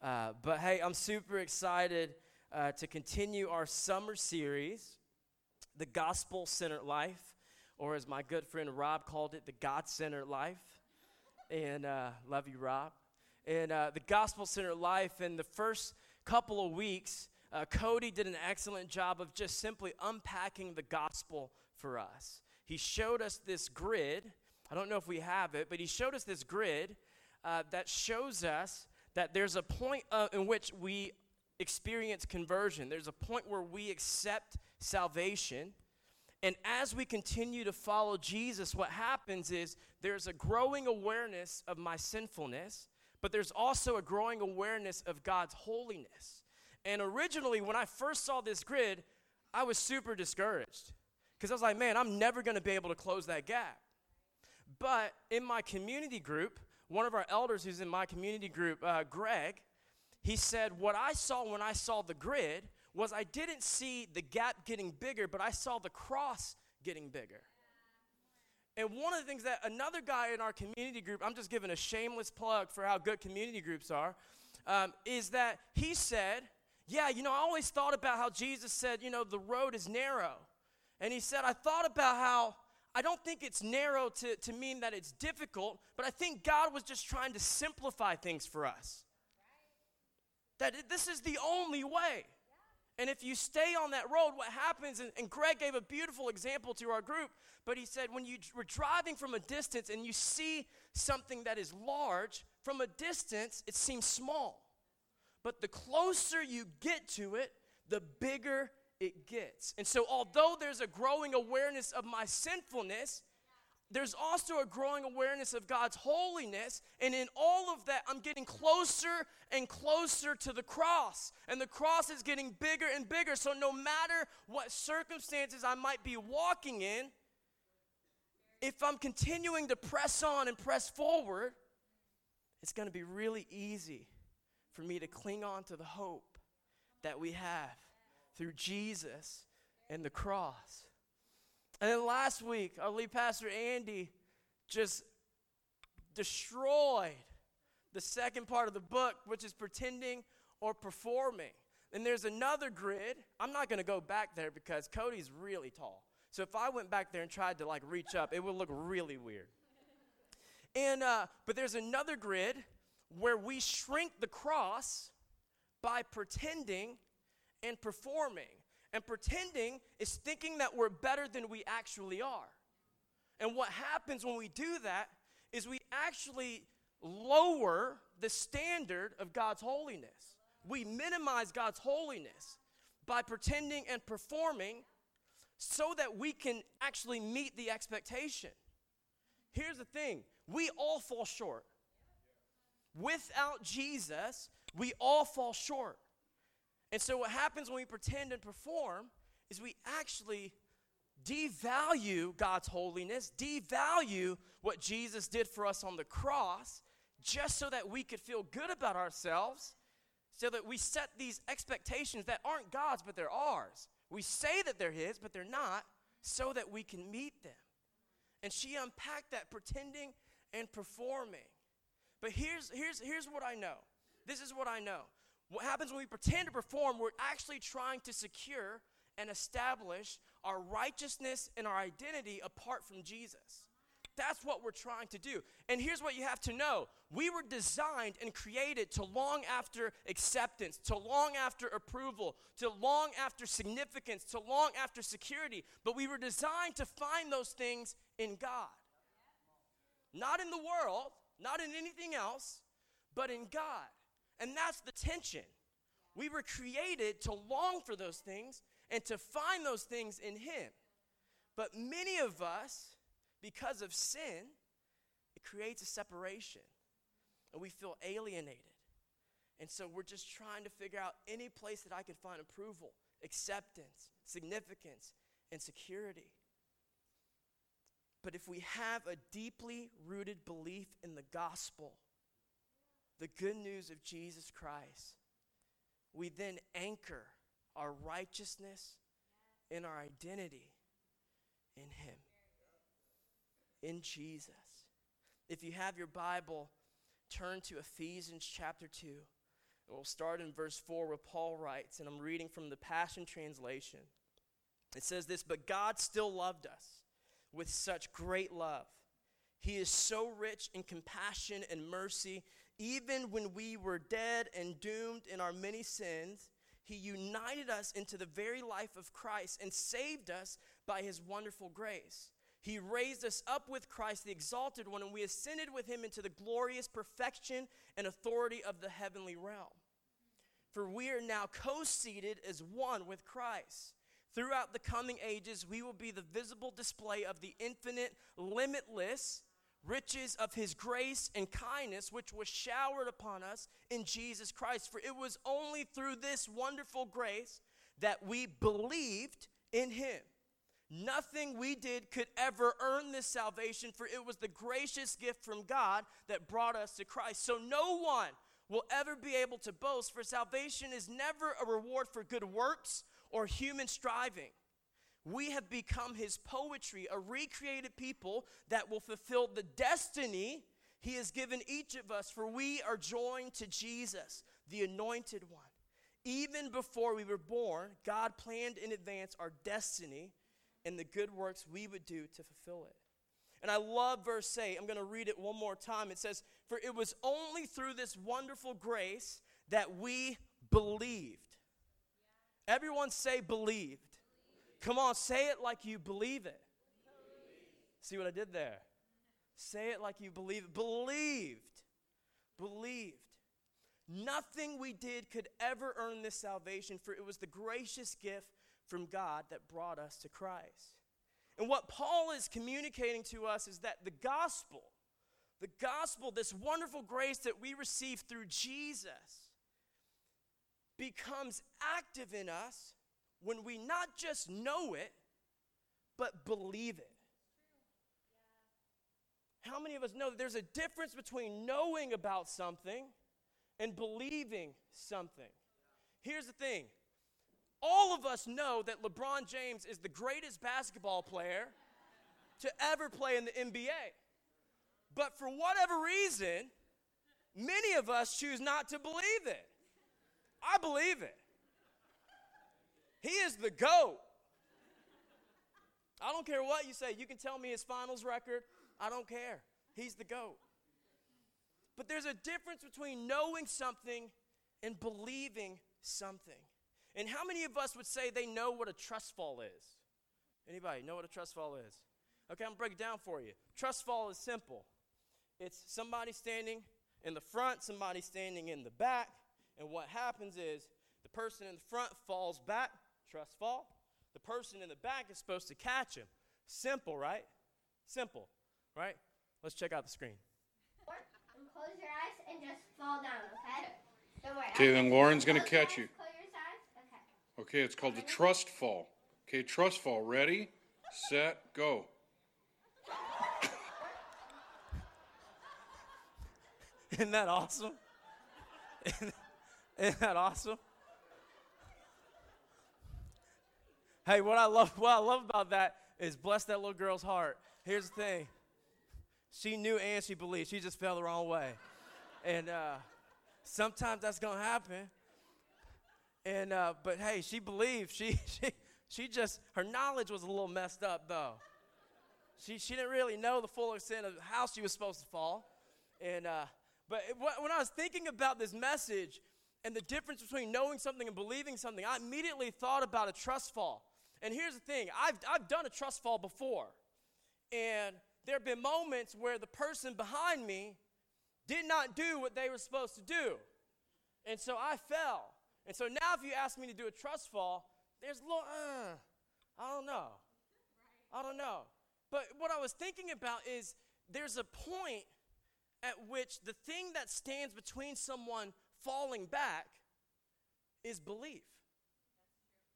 Uh, but hey, I'm super excited uh, to continue our summer series, The Gospel Centered Life, or as my good friend Rob called it, The God Centered Life. And uh, love you, Rob. And uh, The Gospel Centered Life, in the first couple of weeks, uh, Cody did an excellent job of just simply unpacking the gospel for us. He showed us this grid. I don't know if we have it, but he showed us this grid that shows us that there's a point uh, in which we experience conversion. There's a point where we accept salvation. And as we continue to follow Jesus, what happens is there's a growing awareness of my sinfulness, but there's also a growing awareness of God's holiness. And originally, when I first saw this grid, I was super discouraged because I was like, man, I'm never going to be able to close that gap. But in my community group, one of our elders who's in my community group, uh, Greg, he said, What I saw when I saw the grid was I didn't see the gap getting bigger, but I saw the cross getting bigger. And one of the things that another guy in our community group, I'm just giving a shameless plug for how good community groups are, um, is that he said, Yeah, you know, I always thought about how Jesus said, you know, the road is narrow. And he said, I thought about how I don't think it's narrow to, to mean that it's difficult, but I think God was just trying to simplify things for us. That this is the only way. And if you stay on that road, what happens, and, and, Greg gave a beautiful example to our group, but he said when you were driving from a distance and you see something that is large, from a distance it seems small. But the closer you get to it, the bigger it gets. And so, although there's a growing awareness of my sinfulness, there's also a growing awareness of God's holiness. And in all of that, I'm getting closer and closer to the cross. And the cross is getting bigger and bigger. So, no matter what circumstances I might be walking in, if I'm continuing to press on and press forward, it's going to be really easy for me to cling on to the hope that we have through Jesus and the cross. And then last week, our lead pastor Andy just destroyed the second part of the book, which is pretending or performing. And there's another grid. I'm not going to go back there because Cody's really tall. So if I went back there and tried to like reach up, it would look really weird. And uh, but there's another grid where we shrink the cross by pretending and performing. And pretending is thinking that we're better than we actually are. And what happens when we do that is we actually lower the standard of God's holiness. We minimize God's holiness by pretending and performing so that we can actually meet the expectation. Here's the thing we all fall short. Without Jesus, we all fall short. And so, what happens when we pretend and perform is we actually devalue God's holiness, devalue what Jesus did for us on the cross, just so that we could feel good about ourselves, so that we set these expectations that aren't God's, but they're ours. We say that they're His, but they're not, so that we can meet them. And she unpacked that pretending and performing. But here's, here's, here's what I know. This is what I know. What happens when we pretend to perform, we're actually trying to secure and establish our righteousness and our identity apart from Jesus. That's what we're trying to do. And here's what you have to know we were designed and created to long after acceptance, to long after approval, to long after significance, to long after security. But we were designed to find those things in God. Not in the world, not in anything else, but in God. And that's the tension. We were created to long for those things and to find those things in Him. But many of us, because of sin, it creates a separation and we feel alienated. And so we're just trying to figure out any place that I can find approval, acceptance, significance, and security. But if we have a deeply rooted belief in the gospel, the good news of Jesus Christ, we then anchor our righteousness and our identity in Him, in Jesus. If you have your Bible, turn to Ephesians chapter 2. We'll start in verse 4 where Paul writes, and I'm reading from the Passion Translation. It says this But God still loved us with such great love. He is so rich in compassion and mercy. Even when we were dead and doomed in our many sins, He united us into the very life of Christ and saved us by His wonderful grace. He raised us up with Christ, the exalted one, and we ascended with him into the glorious perfection and authority of the heavenly realm. For we are now co seated as one with Christ. Throughout the coming ages, we will be the visible display of the infinite, limitless riches of his grace and kindness, which was showered upon us in Jesus Christ. For it was only through this wonderful grace that we believed in him. Nothing we did could ever earn this salvation, for it was the gracious gift from God that brought us to Christ. So no one will ever be able to boast, for salvation is never a reward for good works or human striving. We have become his poetry, a recreated people that will fulfill the destiny he has given each of us, for we are joined to Jesus, the anointed one. Even before we were born, God planned in advance our destiny and the good works we would do to fulfill it. And I love verse 8. I'm going to read it one more time. It says, For it was only through this wonderful grace that we believed. Everyone say believed. Come on, say it like you believe it. See what I did there? Say it like you believe it. Believed. Believed. Nothing we did could ever earn this salvation, for it was the gracious gift from God that brought us to Christ. And what Paul is communicating to us is that the gospel, the gospel, this wonderful grace that we receive through Jesus, becomes active in us when we not just know it, but believe it. How many of us know that there's a difference between knowing about something and believing something? Here's the thing all of us know that LeBron James is the greatest basketball player to ever play in the NBA. But for whatever reason, many of us choose not to believe it. I believe it. He is the GOAT. I don't care what you say. You can tell me his finals record. I don't care. He's the GOAT. But there's a difference between knowing something and believing something. And how many of us would say they know what a trust fall is? Anybody know what a trust fall is? Okay, I'm gonna break it down for you. Trust fall is simple. It's somebody standing in the front, somebody standing in the back, and what happens is the person in the front falls back, trust fall. The person in the back is supposed to catch him. Simple, right? Simple, right? Let's check out the screen. Close your eyes and just fall down, okay? Don't worry. Okay, then Lauren's gonna catch you. Close your eyes. Okay. Okay, it's called the trust fall. Okay, trust fall. Ready, set, go. Isn't that awesome? Isn't that awesome? Hey, what I love what I love about that is bless that little girl's heart. Here's the thing. She knew and she believed. She just fell the wrong way. And uh, sometimes that's gonna happen. And uh, but hey, she believed. She she she just her knowledge was a little messed up though. She she didn't really know the full extent of how she was supposed to fall. And uh, but it, when I was thinking about this message and the difference between knowing something and believing something, I immediately thought about a trust fall. And here's the thing I've, I've done a trust fall before. And there have been moments where the person behind me did not do what they were supposed to do. And so I fell. And so now, if you ask me to do a trust fall, there's a little, uh, I don't know. I don't know. But what I was thinking about is there's a point at which the thing that stands between someone falling back is belief.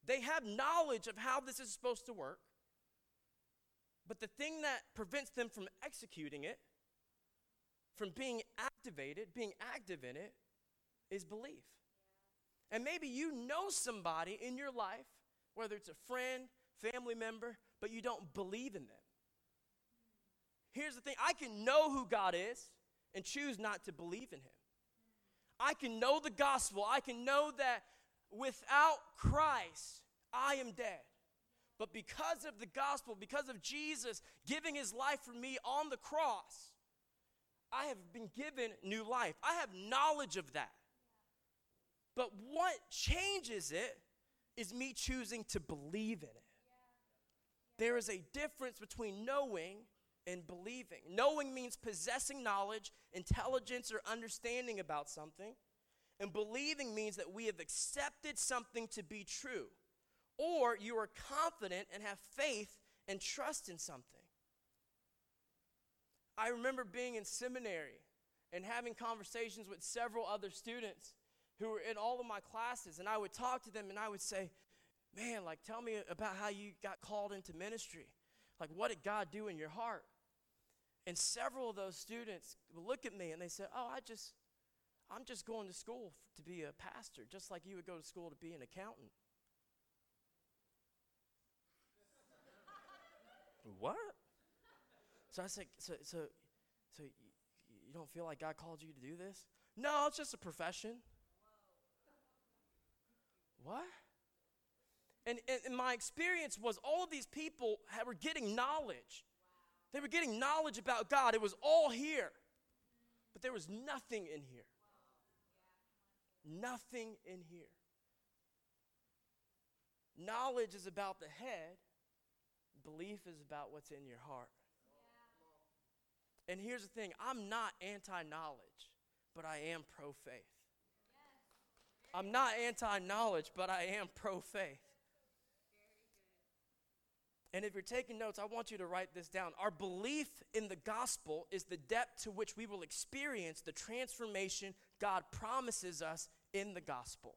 They have knowledge of how this is supposed to work, but the thing that prevents them from executing it, from being activated, being active in it, is belief. And maybe you know somebody in your life, whether it's a friend, family member, but you don't believe in them. Here's the thing I can know who God is and choose not to believe in him. I can know the gospel. I can know that without Christ, I am dead. But because of the gospel, because of Jesus giving his life for me on the cross, I have been given new life. I have knowledge of that. But what changes it is me choosing to believe in it. There is a difference between knowing and believing. Knowing means possessing knowledge, intelligence, or understanding about something. And believing means that we have accepted something to be true, or you are confident and have faith and trust in something. I remember being in seminary and having conversations with several other students who were in all of my classes, and I would talk to them and I would say, Man, like, tell me about how you got called into ministry. Like, what did God do in your heart? And several of those students would look at me and they said, Oh, I just, I'm just going to school to be a pastor, just like you would go to school to be an accountant. what? So I said, so, so, so you don't feel like God called you to do this? No, it's just a profession. What? And, and, and, my experience was all of these people had, were getting knowledge. They were getting knowledge about God. It was all here. But there was nothing in here. Nothing in here. Knowledge is about the head, belief is about what's in your heart. And here's the thing I'm not anti knowledge, but I am pro faith. I'm not anti knowledge, but I am pro faith. And if you're taking notes, I want you to write this down. Our belief in the gospel is the depth to which we will experience the transformation God promises us in the gospel.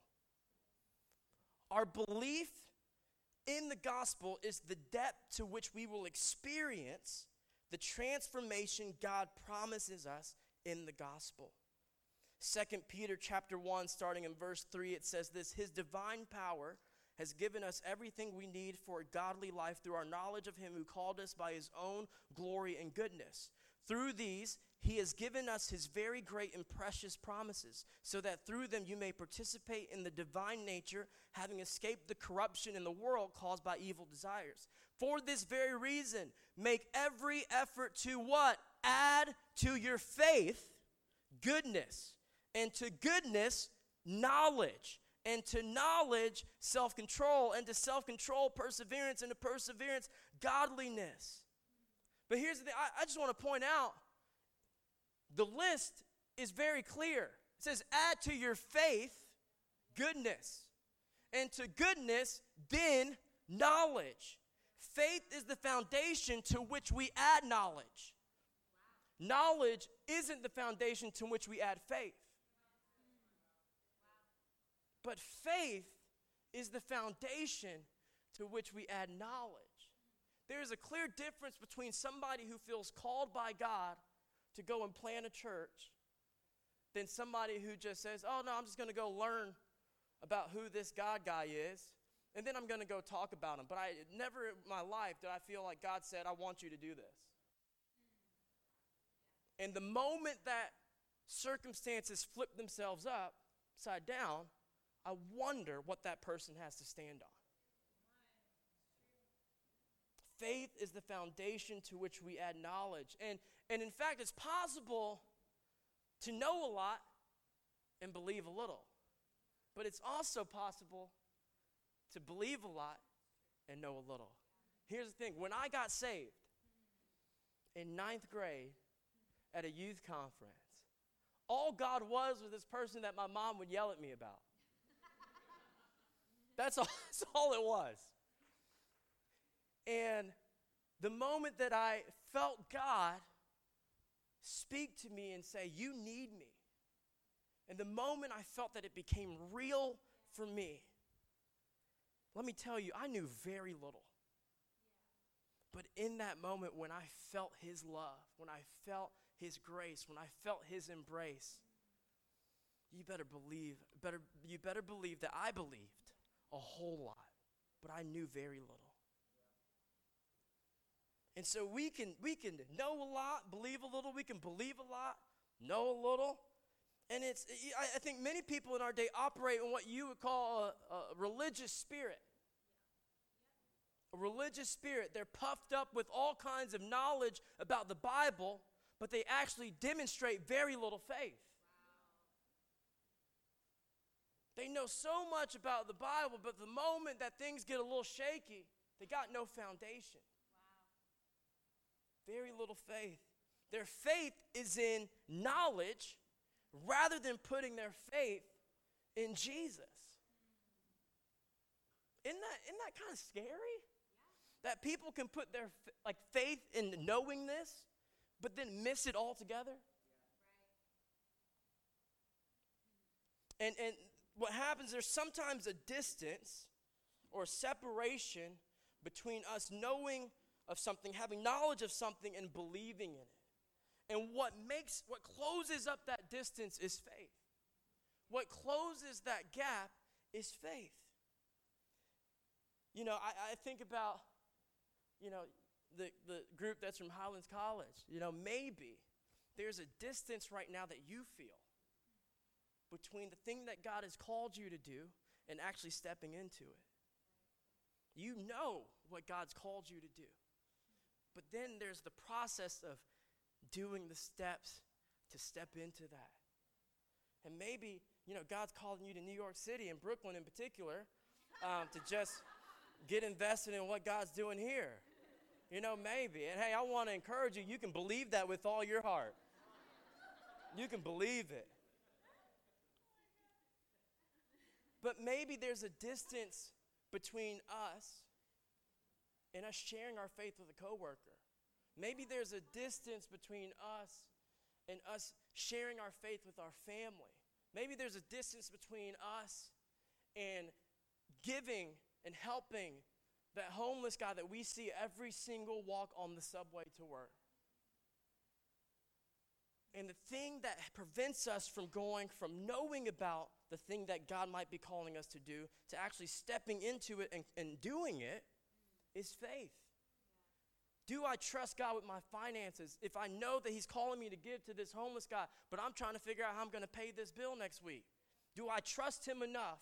Our belief in the gospel is the depth to which we will experience the transformation God promises us in the gospel. Second Peter chapter 1 starting in verse 3 it says this his divine power has given us everything we need for a godly life through our knowledge of him who called us by his own glory and goodness. Through these he has given us his very great and precious promises, so that through them you may participate in the divine nature, having escaped the corruption in the world caused by evil desires. For this very reason, make every effort to what? Add to your faith goodness, and to goodness, knowledge, and to knowledge, self control, and to self control, perseverance, and to perseverance, godliness. But here's the thing I, I just want to point out the list is very clear. It says, add to your faith goodness, and to goodness, then knowledge. Faith is the foundation to which we add knowledge. Knowledge isn't the foundation to which we add faith. But faith is the foundation to which we add knowledge. There is a clear difference between somebody who feels called by God to go and plant a church than somebody who just says, oh, no, I'm just going to go learn about who this God guy is, and then I'm going to go talk about him. But I never in my life did I feel like God said, I want you to do this. And the moment that circumstances flip themselves upside down, I wonder what that person has to stand on. Faith is the foundation to which we add knowledge. And, and in fact, it's possible to know a lot and believe a little. But it's also possible to believe a lot and know a little. Here's the thing when I got saved in ninth grade at a youth conference, all God was was this person that my mom would yell at me about. That's all, that's all it was. And the moment that I felt God speak to me and say, You need me, and the moment I felt that it became real for me, let me tell you, I knew very little. But in that moment, when I felt His love, when I felt His grace, when I felt His embrace, you better believe, better, you better believe that I believed a whole lot, but I knew very little. And so we can we can know a lot, believe a little, we can believe a lot, know a little, And it's, I think many people in our day operate in what you would call a, a religious spirit. A religious spirit. They're puffed up with all kinds of knowledge about the Bible, but they actually demonstrate very little faith. They know so much about the Bible, but the moment that things get a little shaky, they got no foundation. Very little faith. Their faith is in knowledge rather than putting their faith in Jesus. Isn't that, isn't that kind of scary? Yeah. That people can put their like faith in knowing this, but then miss it altogether. And, and what happens, there's sometimes a distance or separation between us knowing of something, having knowledge of something, and believing in it. And what makes, what closes up that distance is faith. What closes that gap is faith. You know, I, I think about, you know, the, the group that's from Highlands College. You know, maybe there's a distance right now that you feel between the thing that God has called you to do and actually stepping into it. You know what God's called you to do. But then there's the process of doing the steps to step into that. And maybe, you know, God's calling you to New York City and Brooklyn in particular um, to just get invested in what God's doing here. You know, maybe. And hey, I want to encourage you, you can believe that with all your heart. You can believe it. But maybe there's a distance between us and us sharing our faith with a coworker. Maybe there's a distance between us and us sharing our faith with our family. Maybe there's a distance between us and giving and helping that homeless guy that we see every single walk on the subway to work. And the thing that prevents us from going from knowing about the thing that God might be calling us to do to actually stepping into it and, and doing it is faith. Do I trust God with my finances if I know that He's calling me to give to this homeless guy, but I'm trying to figure out how I'm going to pay this bill next week? Do I trust Him enough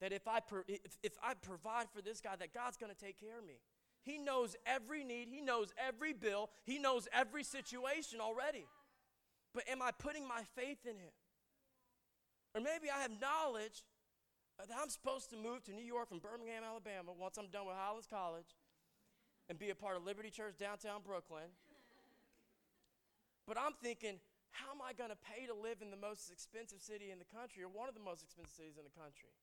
that if I, if, if I provide for this guy, that God's going to take care of me? He knows every need, He knows every bill, He knows every situation already. But am I putting my faith in Him? Or maybe I have knowledge that I'm supposed to move to New York from Birmingham, Alabama, once I'm done with Highlands College and be a part of Liberty Church downtown Brooklyn. But I'm thinking, how am I going to pay to live in the most expensive city in the country or one of the most expensive cities in the country?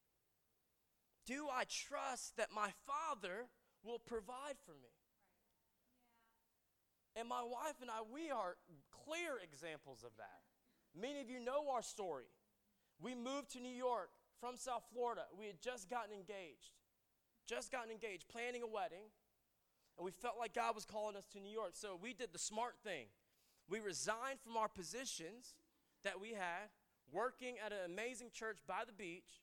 Do I trust that my Father will provide for me? And my wife and I, we are clear examples of that. Many of you know our story. We moved to New York from South Florida. We had just gotten engaged, just gotten engaged, planning a wedding, and we felt like God was calling us to New York. So we did the smart thing. We resigned from our positions that we had, working at an amazing church by the beach,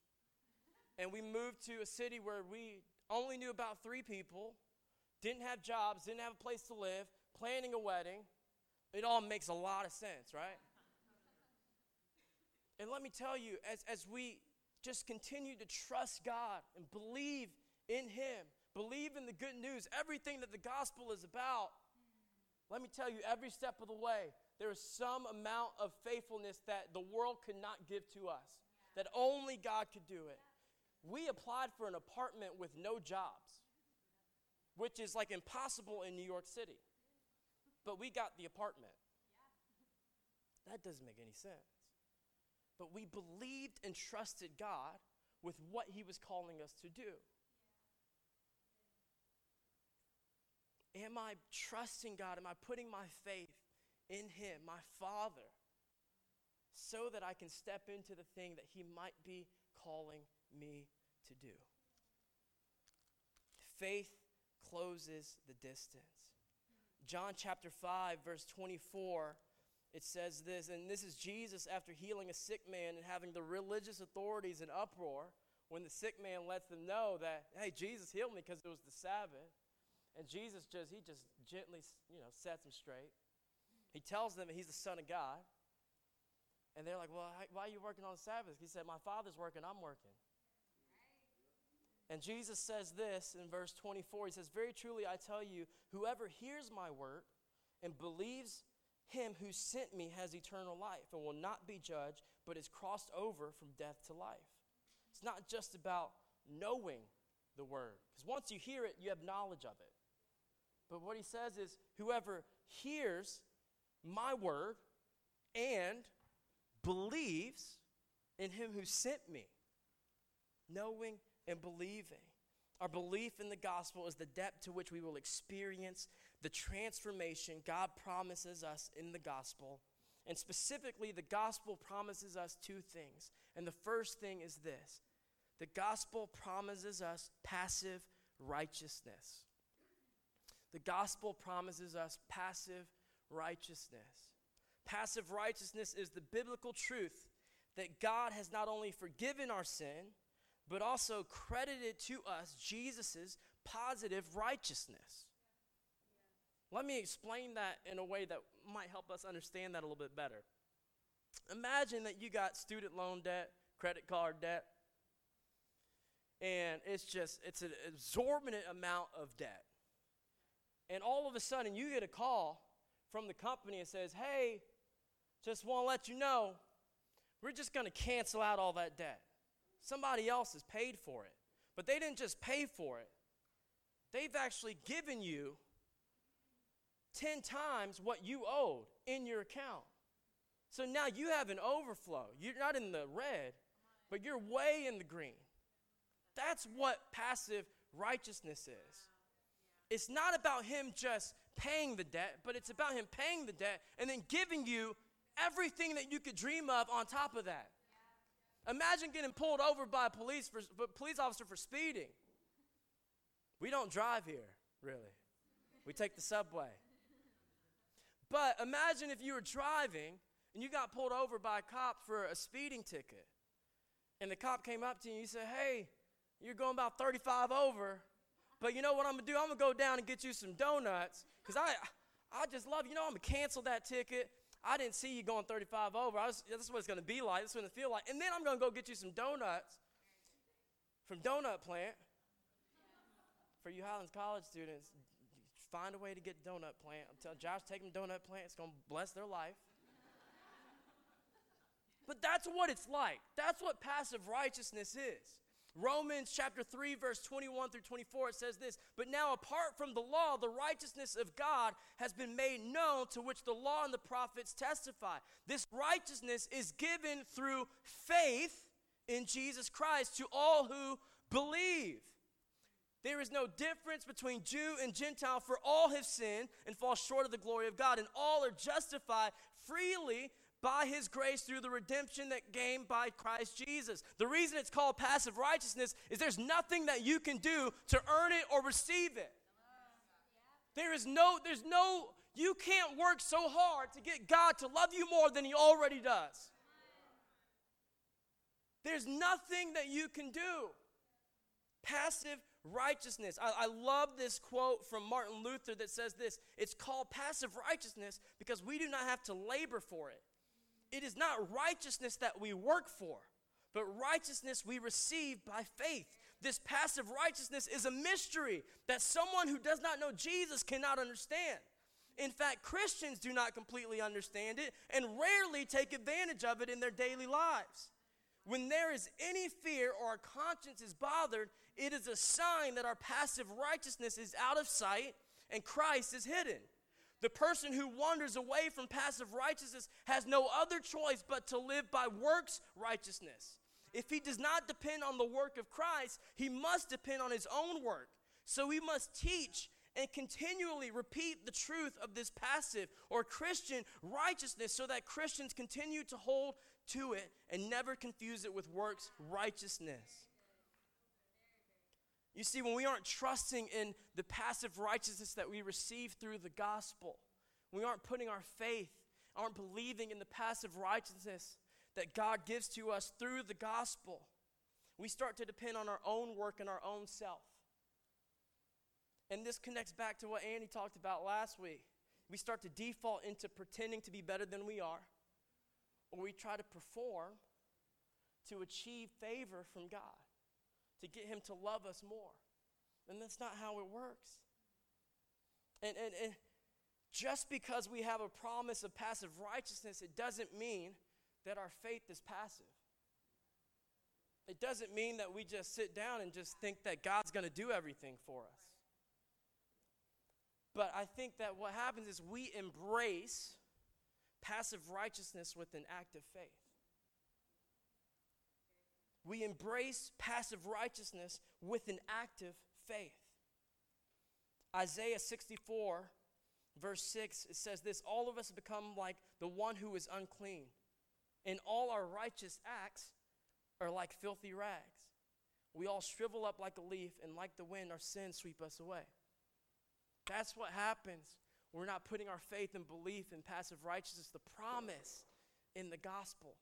and we moved to a city where we only knew about three people, didn't have jobs, didn't have a place to live, planning a wedding. It all makes a lot of sense, right? And let me tell you, as, as we just continue to trust God and believe in Him, believe in the good news, everything that the gospel is about, let me tell you, every step of the way, there is some amount of faithfulness that the world could not give to us, that only God could do it. We applied for an apartment with no jobs, which is like impossible in New York City. But we got the apartment. That doesn't make any sense but we believed and trusted God with what He was calling us to do. Am I trusting God? Am I putting my faith in Him, my Father, so that I can step into the thing that He might be calling me to do? Faith closes the distance. John chapter 5, verse 24 it says this, and this is Jesus after healing a sick man and having the religious authorities in uproar when the sick man lets them know that, hey, Jesus healed me because it was the Sabbath. And Jesus just, he just gently, you know, sets them straight. He tells them he's the Son of God. And they're like, Well, why are you working on the Sabbath? He said, My Father's working, I'm working. And Jesus says this in verse 24. He says, Very truly I tell you, whoever hears my word and believes him who sent me has eternal life and will not be judged, but is crossed over from death to life. It's not just about knowing the word, because once you hear it, you have knowledge of it. But what he says is, whoever hears my word and believes in him who sent me, knowing and believing. Our belief in the gospel is the depth to which we will experience the transformation God promises us in the gospel. And specifically, the gospel promises us two things. And the first thing is this the gospel promises us passive righteousness. The gospel promises us passive righteousness. Passive righteousness is the biblical truth that God has not only forgiven our sin, but also credited to us Jesus' positive righteousness. Let me explain that in a way that might help us understand that a little bit better. Imagine that you got student loan debt, credit card debt, and it's just it's an exorbitant amount of debt. And all of a sudden you get a call from the company and says, "Hey, just want to let you know, we're just going to cancel out all that debt. Somebody else has paid for it. But they didn't just pay for it, they've actually given you 10 times what you owed in your account. So now you have an overflow. You're not in the red, but you're way in the green. That's what passive righteousness is. It's not about him just paying the debt, but it's about him paying the debt and then giving you everything that you could dream of on top of that. Imagine getting pulled over by a police, for, police officer for speeding. We don't drive here, really. We take the subway. But imagine if you were driving and you got pulled over by a cop for a speeding ticket. And the cop came up to you and you said, Hey, you're going about 35 over, but you know what I'm gonna do? I'm gonna go down and get you some donuts because I, I just love you. know I'm gonna cancel that ticket. I didn't see you going 35 over. Was, this is what it's gonna be like. This is what it feel like. And then I'm gonna go get you some donuts from Doughnut Plant. For you Highlands College students, find a way to get Doughnut Plant. I'm telling Josh, take them Doughnut Plant. It's gonna bless their life. But that's what it's like. That's what passive righteousness is. Romans chapter 3, verse 21 through 24, it says this But now, apart from the law, the righteousness of God has been made known, to which the law and the prophets testify. This righteousness is given through faith in Jesus Christ to all who believe. There is no difference between Jew and Gentile, for all have sinned and fall short of the glory of God, and all are justified freely by his grace through the redemption that came by Christ Jesus. The reason it's called passive righteousness is there's nothing that you can do to earn it or receive it. There is no, there's no, you can't work so hard to get God to love you more than he already does. There's nothing that you can do. Passive righteousness. I, I, love this quote from Martin Luther that says this It's called passive righteousness because we do not have to labor for it. It is not righteousness that we work for, but righteousness we receive by faith. This passive righteousness is a mystery that someone who does not know Jesus cannot understand. In fact, Christians do not completely understand it and rarely take advantage of it in their daily lives. When there is any fear or our conscience is bothered, it is a sign that our passive righteousness is out of sight and Christ is hidden. The person who wanders away from passive righteousness has no other choice but to live by works righteousness. If he does not depend on the work of Christ, he must depend on his own work. So we must teach and continually repeat the truth of this passive or Christian righteousness so that Christians continue to hold to it and never confuse it with works righteousness. You see, when we aren't trusting in the passive righteousness that we receive through the gospel, we aren't putting our faith, aren't believing in the passive righteousness that God gives to us through the gospel, we start to depend on our own work and our own self. And this connects back to what Andy talked about last week. We start to default into pretending to be better than we are. or we try to perform to achieve favor from God, to get Him to love us more. And that's not how it works. And, and, and just because we have a promise of passive righteousness, it doesn't mean that our faith is passive. It doesn't mean that we just sit down and just think that God's going to do everything for us. But I think that what happens is we embrace passive righteousness with an active faith. We embrace passive righteousness with an active faith. Isaiah 64, verse 6, it says this All of us become like the one who is unclean, and all our righteous acts are like filthy rags. We all shrivel up like a leaf, and like the wind, our sins sweep us away. That's what happens. We're not putting our faith and belief in passive righteousness, the promise in the gospel.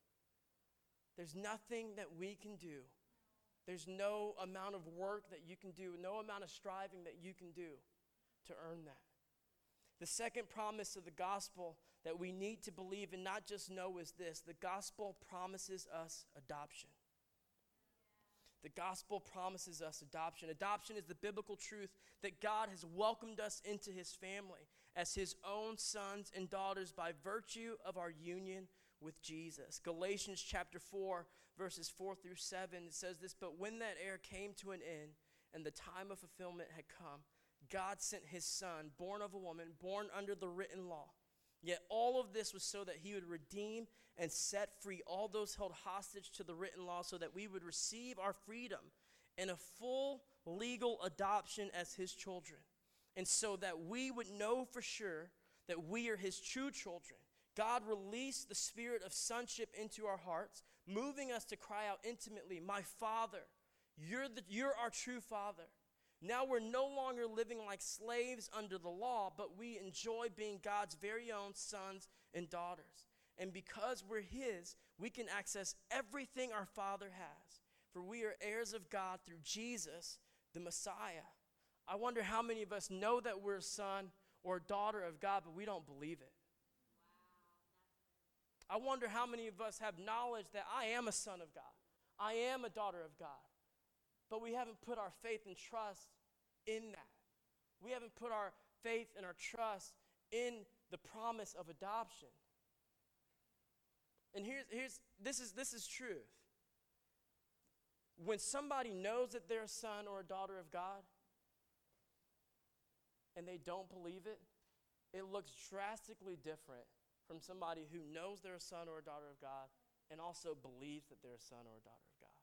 There's nothing that we can do. There's no amount of work that you can do, no amount of striving that you can do to earn that. The second promise of the gospel that we need to believe and not just know is this the gospel promises us adoption. The gospel promises us adoption. Adoption is the biblical truth that God has welcomed us into his family as his own sons and daughters by virtue of our union with Jesus. Galatians chapter 4, verses 4 through 7, it says this But when that era came to an end and the time of fulfillment had come, God sent his son, born of a woman, born under the written law. Yet all of this was so that he would redeem and set free all those held hostage to the written law, so that we would receive our freedom and a full legal adoption as his children. And so that we would know for sure that we are his true children. God released the spirit of sonship into our hearts, moving us to cry out intimately, My Father, you're, the, you're our true Father. Now we're no longer living like slaves under the law, but we enjoy being God's very own sons and daughters. And because we're His, we can access everything our Father has. For we are heirs of God through Jesus, the Messiah. I wonder how many of us know that we're a son or a daughter of God, but we don't believe it. I wonder how many of us have knowledge that I am a son of God, I am a daughter of God, but we haven't put our faith and trust in that. We haven't put our faith and our trust in the promise of adoption. And here's, here's this is this is truth. When somebody knows that they're a son or a daughter of God and they don't believe it, it looks drastically different from somebody who knows they're a son or a daughter of God and also believes that they're a son or a daughter of God.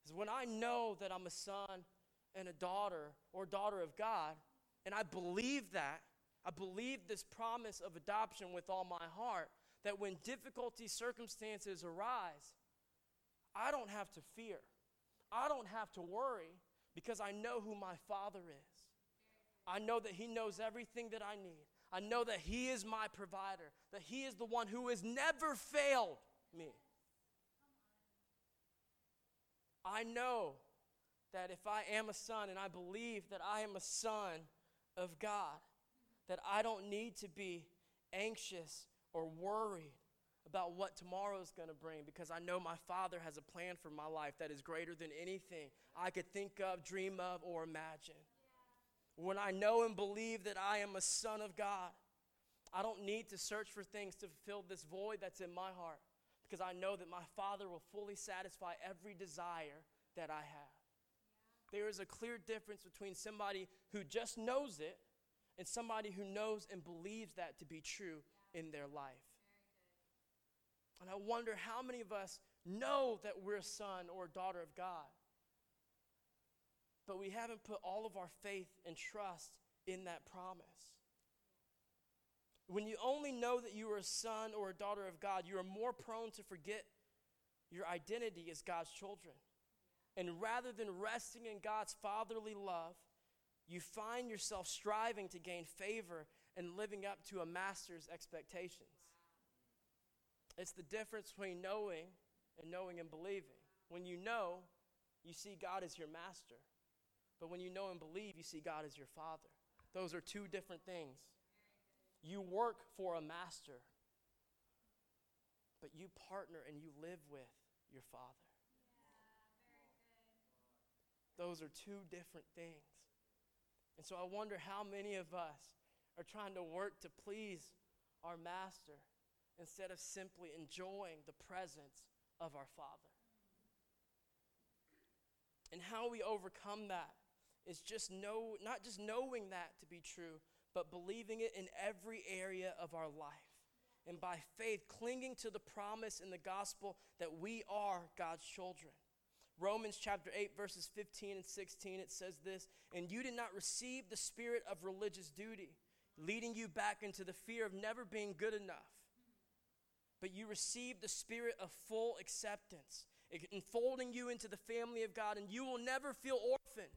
Because when I know that I'm a son and a daughter or daughter of God, and I believe that, I believe this promise of adoption with all my heart, that when difficulty circumstances arise, I don't have to fear. I don't have to worry because I know who my Father is. I know that He knows everything that I need. I know that He is my provider, that He is the one who has never failed me. I know that if I am a son and I believe that I am a son of God, that I don't need to be anxious or worried about what tomorrow is going to bring because I know my Father has a plan for my life that is greater than anything I could think of, dream of, or imagine. When I know and believe that I am a son of God, I don't need to search for things to fill this void that's in my heart because I know that my Father will fully satisfy every desire that I have. There is a clear difference between somebody who just knows it and somebody who knows and believes that to be true in their life. And I wonder how many of us know that we're a son or a daughter of God, but we haven't put all of our faith and trust in that promise. When you only know that you are a son or a daughter of God, you are more prone to forget your identity as God's children. And rather than resting in God's fatherly love, you find yourself striving to gain favor and living up to a master's expectations. It's the difference between knowing and knowing and believing. When you know, you see God as your master. But when you know and believe, you see God as your father. Those are two different things. You work for a master. but you partner and you live with your Father. Those are two different things. And so I wonder how many of us are trying to work to please our Master instead of simply enjoying the presence of our Father. And how we overcome that is just know, not just knowing that to be true, but believing it in every area of our life. And by faith, clinging to the promise in the gospel that we are God's children. Romans chapter 8, verses 15 and 16, it says this And you did not receive the spirit of religious duty, leading you back into the fear of never being good enough, but you received the spirit of full acceptance, enfolding you into the family of God, and you will never feel orphaned.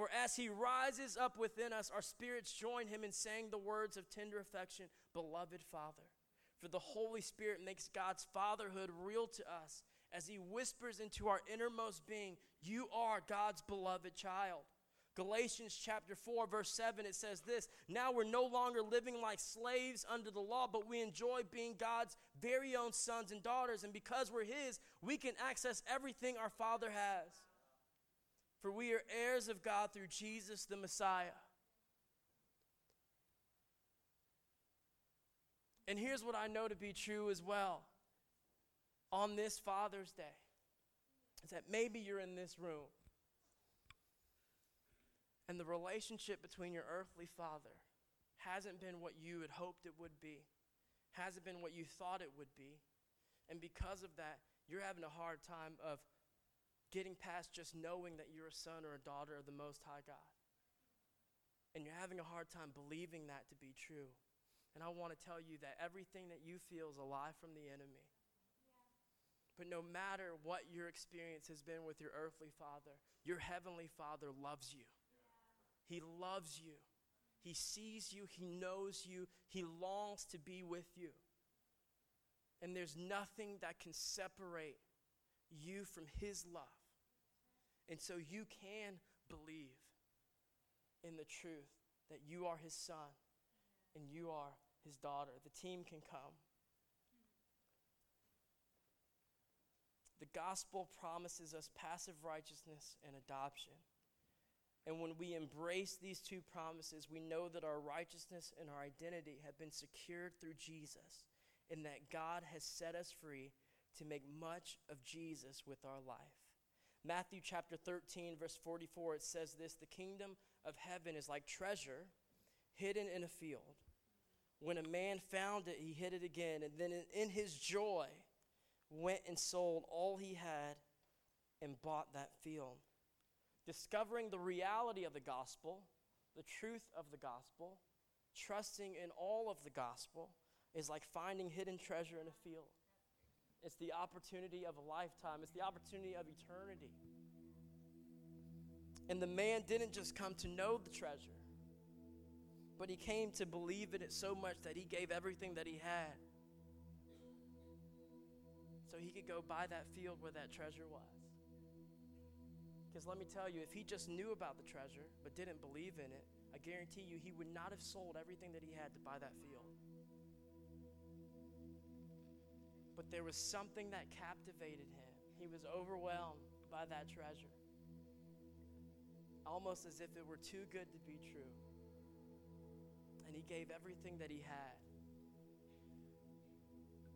For as he rises up within us, our spirits join him in saying the words of tender affection, Beloved Father. For the Holy Spirit makes God's fatherhood real to us as he whispers into our innermost being, You are God's beloved child. Galatians chapter 4, verse 7, it says this Now we're no longer living like slaves under the law, but we enjoy being God's very own sons and daughters. And because we're His, we can access everything our Father has. For we are heirs of God through Jesus the Messiah. And here's what I know to be true as well on this Father's Day is that maybe you're in this room and the relationship between your earthly father hasn't been what you had hoped it would be, hasn't been what you thought it would be. And because of that, you're having a hard time of getting past just knowing that you're a son or a daughter of the Most High God. And you're having a hard time believing that to be true. And I want to tell you that everything that you feel is a lie from the enemy. But no matter what your experience has been with your earthly father, your heavenly father loves you. He loves you. He sees you. He knows you. He longs to be with you. And there's nothing that can separate you from His love. And so you can believe in the truth that you are His son and you are His daughter. The team can come. The gospel promises us passive righteousness and adoption. And when we embrace these two promises, we know that our righteousness and our identity have been secured through Jesus, and that God has set us free to make much of Jesus with our life. Matthew chapter 13, verse 44, it says this The kingdom of heaven is like treasure hidden in a field. When a man found it, he hid it again, and then in his joy went and sold all he had and bought that field discovering the reality of the gospel, the truth of the gospel, trusting in all of the gospel is like finding hidden treasure in a field. It's the opportunity of a lifetime, it's the opportunity of eternity. And the man didn't just come to know the treasure, but he came to believe in it so much that he gave everything that he had so he could go buy that field where that treasure was. Because let me tell you, if he just knew about the treasure but didn't believe in it, I guarantee you he would not have sold everything that he had to buy that field. But there was something that captivated him. He was overwhelmed by that treasure, almost as if it were too good to be true. And he gave everything that he had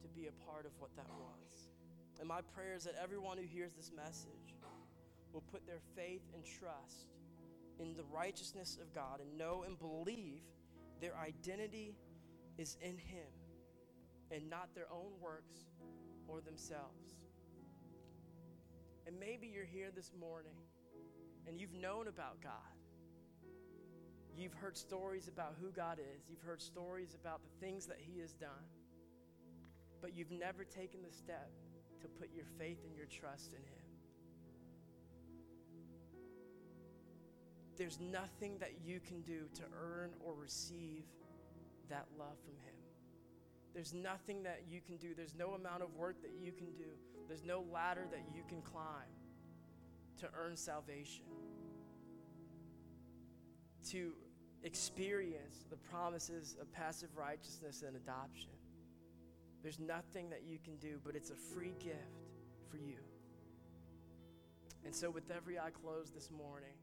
to be a part of what that was. And my prayer is that everyone who hears this message will put their faith and trust in the righteousness of God and know and believe their identity is in Him and not their own works or themselves. And maybe you're here this morning and you've known about God. You've heard stories about who God is, you've heard stories about the things that He has done, but you've never taken the step to put your faith and your trust in Him. There's nothing that you can do to earn or receive that love from Him. There's nothing that you can do. There's no amount of work that you can do. There's no ladder that you can climb to earn salvation, to experience the promises of passive righteousness and adoption. There's nothing that you can do, but it's a free gift for you. And so, with every eye closed this morning,